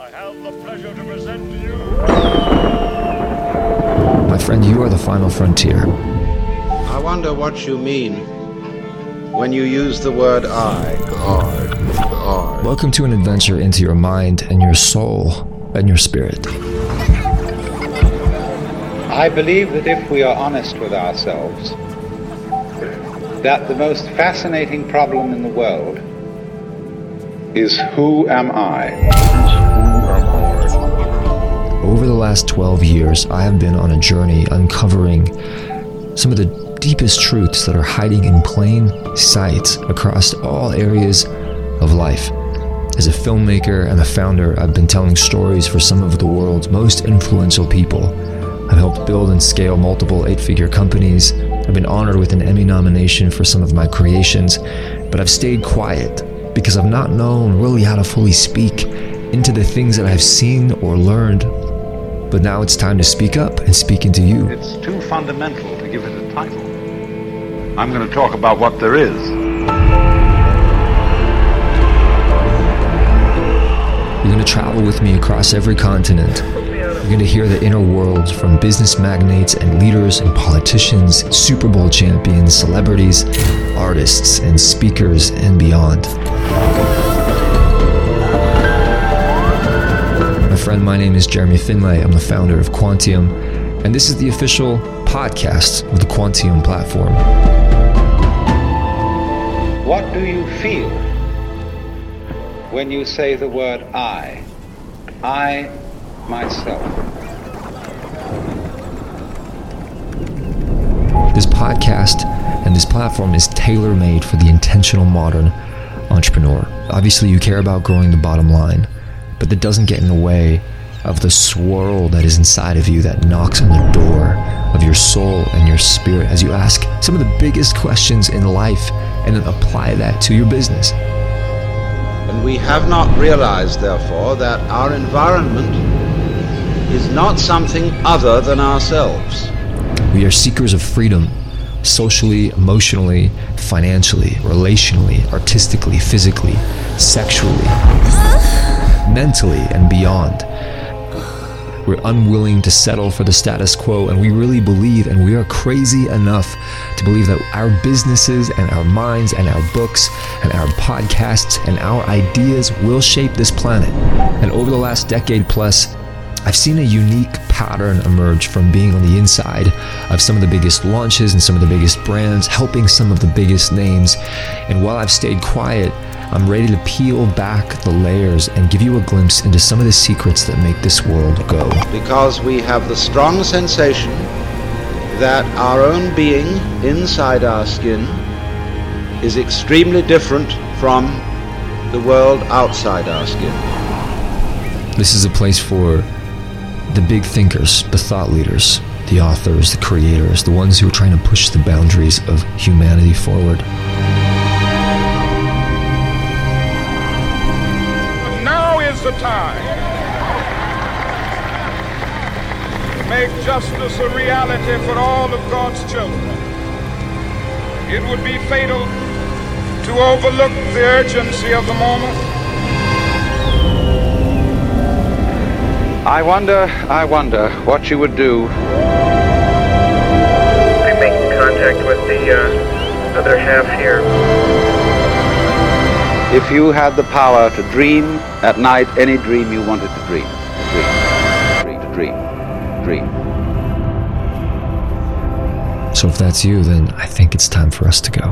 I have the pleasure to present to you. My friend, you are the final frontier. I wonder what you mean when you use the word I. I. I. Welcome to an adventure into your mind and your soul and your spirit. I believe that if we are honest with ourselves, that the most fascinating problem in the world is who am I? Over the last 12 years, I have been on a journey uncovering some of the deepest truths that are hiding in plain sight across all areas of life. As a filmmaker and a founder, I've been telling stories for some of the world's most influential people. I've helped build and scale multiple eight figure companies. I've been honored with an Emmy nomination for some of my creations, but I've stayed quiet because I've not known really how to fully speak into the things that I've seen or learned. But now it's time to speak up and speak into you. It's too fundamental to give it a title. I'm going to talk about what there is. You're going to travel with me across every continent. You're going to hear the inner worlds from business magnates and leaders and politicians, Super Bowl champions, celebrities, artists, and speakers, and beyond. Friend, my name is Jeremy Finlay. I'm the founder of Quantiem, and this is the official podcast of the Quantiem platform. What do you feel when you say the word I? I, myself. This podcast and this platform is tailor made for the intentional modern entrepreneur. Obviously, you care about growing the bottom line, but that doesn't get in the way of the swirl that is inside of you that knocks on the door of your soul and your spirit as you ask some of the biggest questions in life and then apply that to your business. And we have not realized, therefore, that our environment is not something other than ourselves. We are seekers of freedom socially, emotionally, financially, relationally, artistically, physically, sexually, mentally, and beyond. We're unwilling to settle for the status quo, and we really believe, and we are crazy enough to believe that our businesses and our minds and our books and our podcasts and our ideas will shape this planet. And over the last decade plus, I've seen a unique pattern emerge from being on the inside of some of the biggest launches and some of the biggest brands, helping some of the biggest names. And while I've stayed quiet, I'm ready to peel back the layers and give you a glimpse into some of the secrets that make this world go. Because we have the strong sensation that our own being inside our skin is extremely different from the world outside our skin. This is a place for the big thinkers, the thought leaders, the authors, the creators, the ones who are trying to push the boundaries of humanity forward. Time make justice a reality for all of God's children. It would be fatal to overlook the urgency of the moment. I wonder, I wonder what you would do. If you had the power to dream at night any dream you wanted to dream. Dream. Dream. Dream. Dream. So if that's you, then I think it's time for us to go.